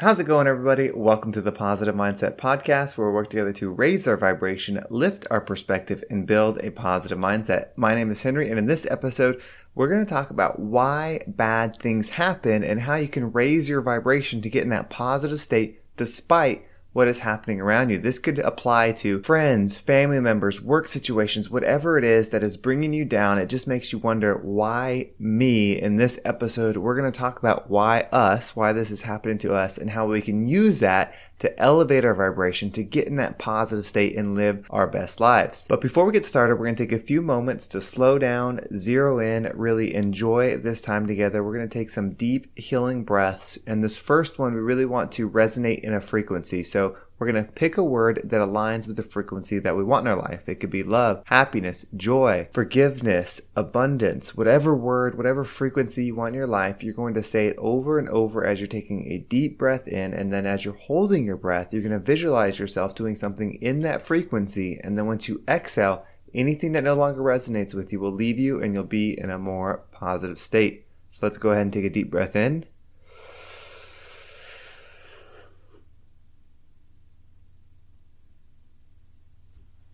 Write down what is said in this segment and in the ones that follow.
How's it going, everybody? Welcome to the Positive Mindset Podcast, where we work together to raise our vibration, lift our perspective, and build a positive mindset. My name is Henry, and in this episode, we're going to talk about why bad things happen and how you can raise your vibration to get in that positive state despite what is happening around you. This could apply to friends, family members, work situations, whatever it is that is bringing you down. It just makes you wonder why me. In this episode, we're going to talk about why us, why this is happening to us, and how we can use that to elevate our vibration, to get in that positive state and live our best lives. But before we get started, we're going to take a few moments to slow down, zero in, really enjoy this time together. We're going to take some deep healing breaths. And this first one, we really want to resonate in a frequency. So we're going to pick a word that aligns with the frequency that we want in our life. It could be love, happiness, joy, forgiveness, abundance, whatever word, whatever frequency you want in your life, you're going to say it over and over as you're taking a deep breath in. And then as you're holding your breath, you're going to visualize yourself doing something in that frequency. And then once you exhale, anything that no longer resonates with you will leave you and you'll be in a more positive state. So let's go ahead and take a deep breath in.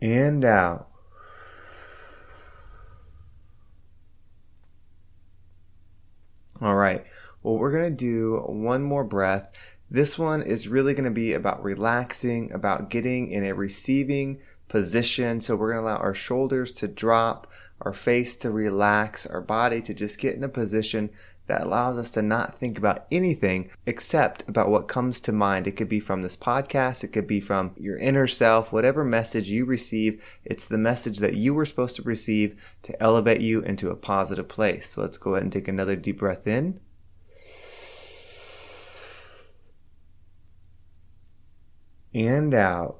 And out. All right. Well, we're going to do one more breath. This one is really going to be about relaxing, about getting in a receiving position. So we're going to allow our shoulders to drop, our face to relax, our body to just get in a position that allows us to not think about anything except about what comes to mind. It could be from this podcast, it could be from your inner self, whatever message you receive, it's the message that you were supposed to receive to elevate you into a positive place. So let's go ahead and take another deep breath in. And out.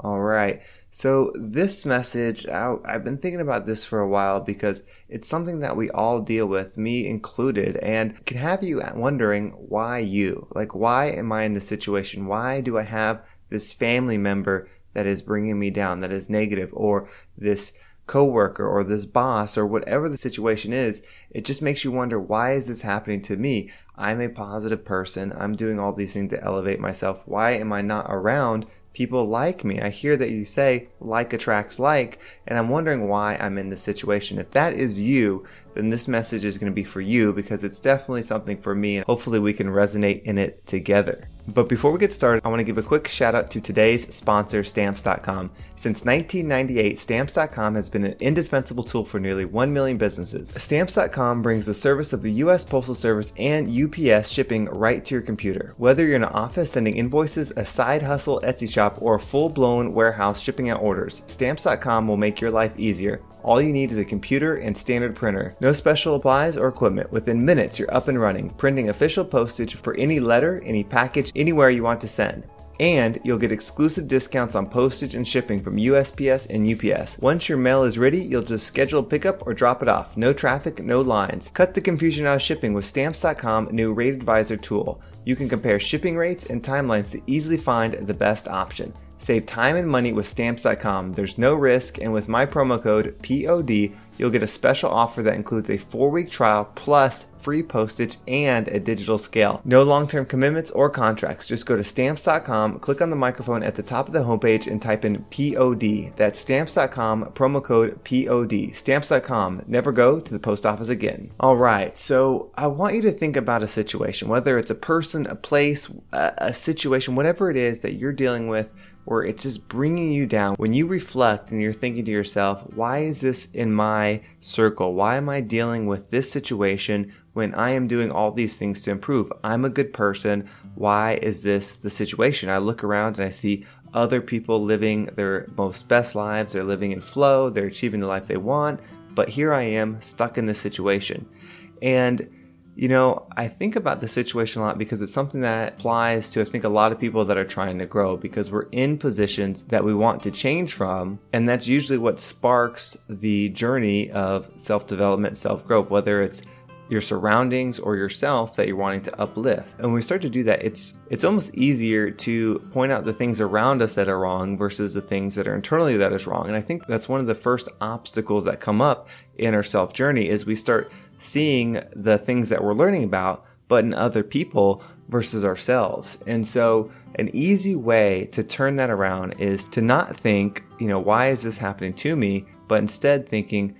All right. So, this message, I, have been thinking about this for a while because it's something that we all deal with, me included, and can have you wondering why you? Like, why am I in this situation? Why do I have this family member that is bringing me down, that is negative, or this coworker or this boss or whatever the situation is? It just makes you wonder, why is this happening to me? I'm a positive person. I'm doing all these things to elevate myself. Why am I not around people like me. I hear that you say like attracts like, and I'm wondering why I'm in this situation. If that is you, then this message is going to be for you because it's definitely something for me, and hopefully we can resonate in it together. But before we get started, I want to give a quick shout out to today's sponsor, Stamps.com. Since 1998, Stamps.com has been an indispensable tool for nearly 1 million businesses. Stamps.com brings the service of the U.S. Postal Service and UPS shipping right to your computer. Whether you're in an office sending invoices, a side hustle Etsy shop, or a full blown warehouse shipping out orders, Stamps.com will make your life easier. All you need is a computer and standard printer. No special supplies or equipment. Within minutes, you're up and running, printing official postage for any letter, any package, anywhere you want to send. And you'll get exclusive discounts on postage and shipping from USPS and UPS. Once your mail is ready, you'll just schedule pickup or drop it off. No traffic, no lines. Cut the confusion out of shipping with Stamps.com new Rate Advisor tool. You can compare shipping rates and timelines to easily find the best option. Save time and money with stamps.com. There's no risk, and with my promo code POD, you'll get a special offer that includes a four week trial plus free postage and a digital scale. No long term commitments or contracts. Just go to stamps.com, click on the microphone at the top of the homepage, and type in POD. That's stamps.com, promo code POD. Stamps.com. Never go to the post office again. All right, so I want you to think about a situation, whether it's a person, a place, a, a situation, whatever it is that you're dealing with where it's just bringing you down. When you reflect and you're thinking to yourself, why is this in my circle? Why am I dealing with this situation when I am doing all these things to improve? I'm a good person. Why is this the situation? I look around and I see other people living their most best lives. They're living in flow. They're achieving the life they want. But here I am stuck in this situation. And you know, I think about the situation a lot because it's something that applies to, I think, a lot of people that are trying to grow because we're in positions that we want to change from. And that's usually what sparks the journey of self development, self growth, whether it's your surroundings or yourself that you're wanting to uplift. And when we start to do that, it's it's almost easier to point out the things around us that are wrong versus the things that are internally that is wrong. And I think that's one of the first obstacles that come up in our self journey is we start seeing the things that we're learning about, but in other people versus ourselves. And so, an easy way to turn that around is to not think, you know, why is this happening to me? But instead thinking,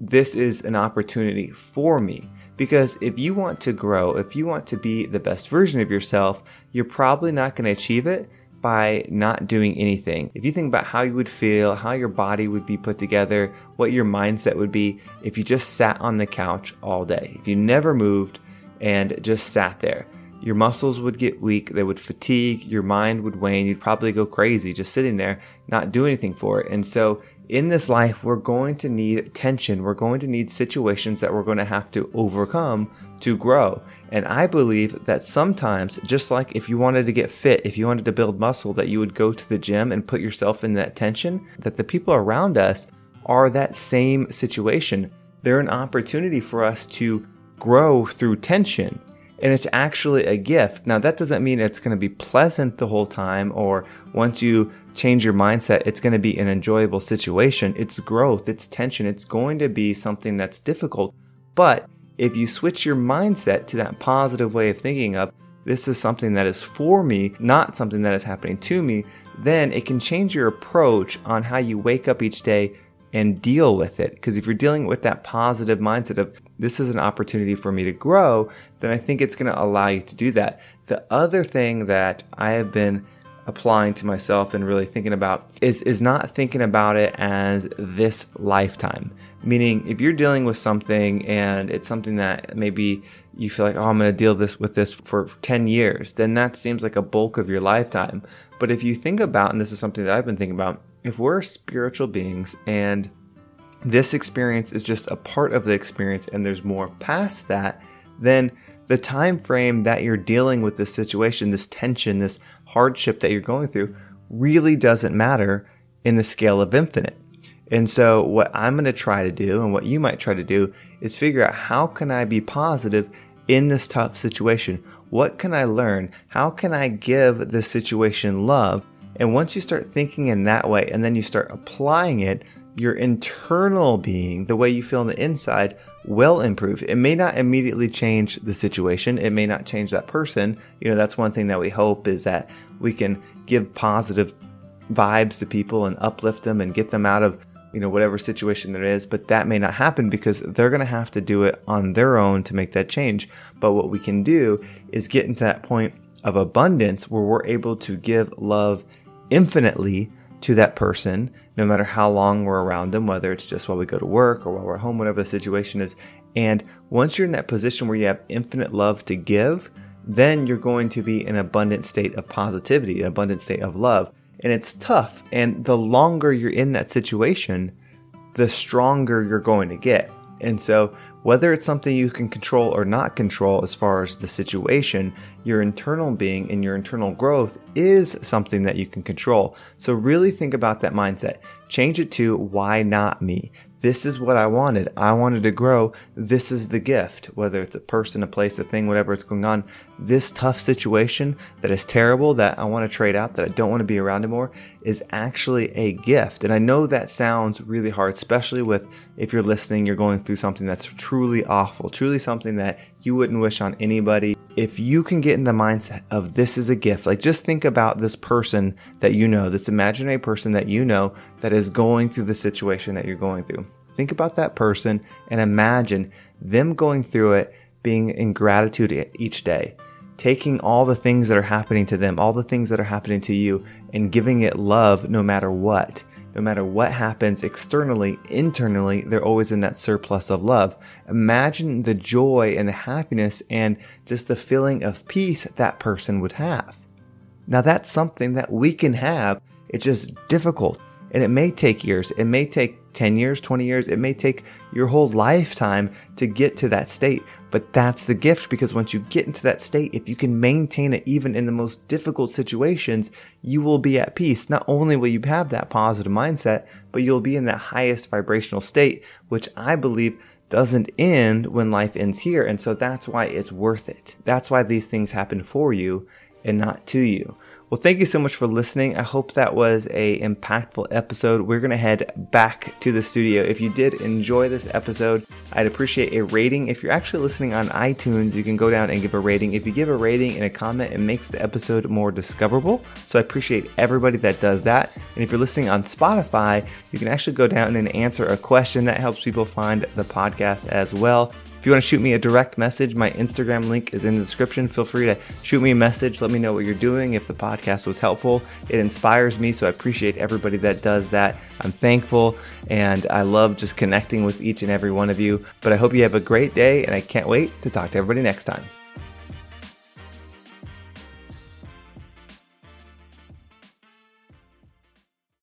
this is an opportunity for me. Because if you want to grow, if you want to be the best version of yourself, you're probably not going to achieve it by not doing anything. If you think about how you would feel, how your body would be put together, what your mindset would be if you just sat on the couch all day, if you never moved and just sat there. Your muscles would get weak, they would fatigue, your mind would wane, you'd probably go crazy just sitting there, not do anything for it. And so in this life, we're going to need tension. We're going to need situations that we're going to have to overcome to grow. And I believe that sometimes, just like if you wanted to get fit, if you wanted to build muscle, that you would go to the gym and put yourself in that tension, that the people around us are that same situation. They're an opportunity for us to grow through tension. And it's actually a gift. Now, that doesn't mean it's going to be pleasant the whole time, or once you change your mindset, it's going to be an enjoyable situation. It's growth, it's tension, it's going to be something that's difficult. But if you switch your mindset to that positive way of thinking of, this is something that is for me, not something that is happening to me, then it can change your approach on how you wake up each day and deal with it. Because if you're dealing with that positive mindset of, this is an opportunity for me to grow, then I think it's going to allow you to do that. The other thing that I have been applying to myself and really thinking about is is not thinking about it as this lifetime. Meaning if you're dealing with something and it's something that maybe you feel like, oh, I'm going to deal this with this for 10 years, then that seems like a bulk of your lifetime. But if you think about, and this is something that I've been thinking about, if we're spiritual beings and this experience is just a part of the experience and there's more past that, then the time frame that you're dealing with this situation, this tension, this hardship that you're going through really doesn't matter in the scale of infinite. And so what I'm going to try to do and what you might try to do is figure out how can I be positive in this tough situation? What can I learn? How can I give this situation love? And once you start thinking in that way and then you start applying it, your internal being, the way you feel on the inside, will improve. It may not immediately change the situation. It may not change that person. You know, that's one thing that we hope is that we can give positive vibes to people and uplift them and get them out of, you know, whatever situation there is. But that may not happen because they're going to have to do it on their own to make that change. But what we can do is get into that point of abundance where we're able to give love infinitely to that person, no matter how long we're around them, whether it's just while we go to work or while we're home, whatever the situation is. And once you're in that position where you have infinite love to give, then you're going to be in an abundant state of positivity, an abundant state of love. And it's tough. And the longer you're in that situation, the stronger you're going to get. And so, whether it's something you can control or not control as far as the situation, your internal being and your internal growth is something that you can control. So, really think about that mindset. Change it to why not me? This is what I wanted. I wanted to grow. This is the gift, whether it's a person, a place, a thing, whatever is going on. This tough situation that is terrible, that I want to trade out, that I don't want to be around anymore, is actually a gift. And I know that sounds really hard, especially with if you're listening, you're going through something that's truly awful, truly something that you wouldn't wish on anybody. If you can get in the mindset of this is a gift, like just think about this person that you know, this imaginary person that you know that is going through the situation that you're going through. Think about that person and imagine them going through it, being in gratitude each day, taking all the things that are happening to them, all the things that are happening to you, and giving it love no matter what no matter what happens externally, internally, they're always in that surplus of love. Imagine the joy and the happiness and just the feeling of peace that person would have. Now that's something that we can have. It's just difficult and it may take years. It may take 10 years, 20 years. It may take your whole lifetime to get to that state. But that's the gift because once you get into that state, if you can maintain it even in the most difficult situations, you will be at peace. Not only will you have that positive mindset, but you'll be in that highest vibrational state, which I believe doesn't end when life ends here. And so that's why it's worth it. That's why these things happen for you and not to you. Well, thank you so much for listening. I hope that was a impactful episode. We're going to head back to the studio. If you did enjoy this episode, I'd appreciate a rating. If you're actually listening on iTunes, you can go down and give a rating. If you give a rating and a comment, it makes the episode more discoverable. So I appreciate everybody that does that. And if you're listening on Spotify, you can actually go down and answer a question that helps people find the podcast as well. If you want to shoot me a direct message, my Instagram link is in the description. Feel free to shoot me a message. Let me know what you're doing. If the podcast was helpful, it inspires me. So I appreciate everybody that does that. I'm thankful and I love just connecting with each and every one of you. But I hope you have a great day and I can't wait to talk to everybody next time.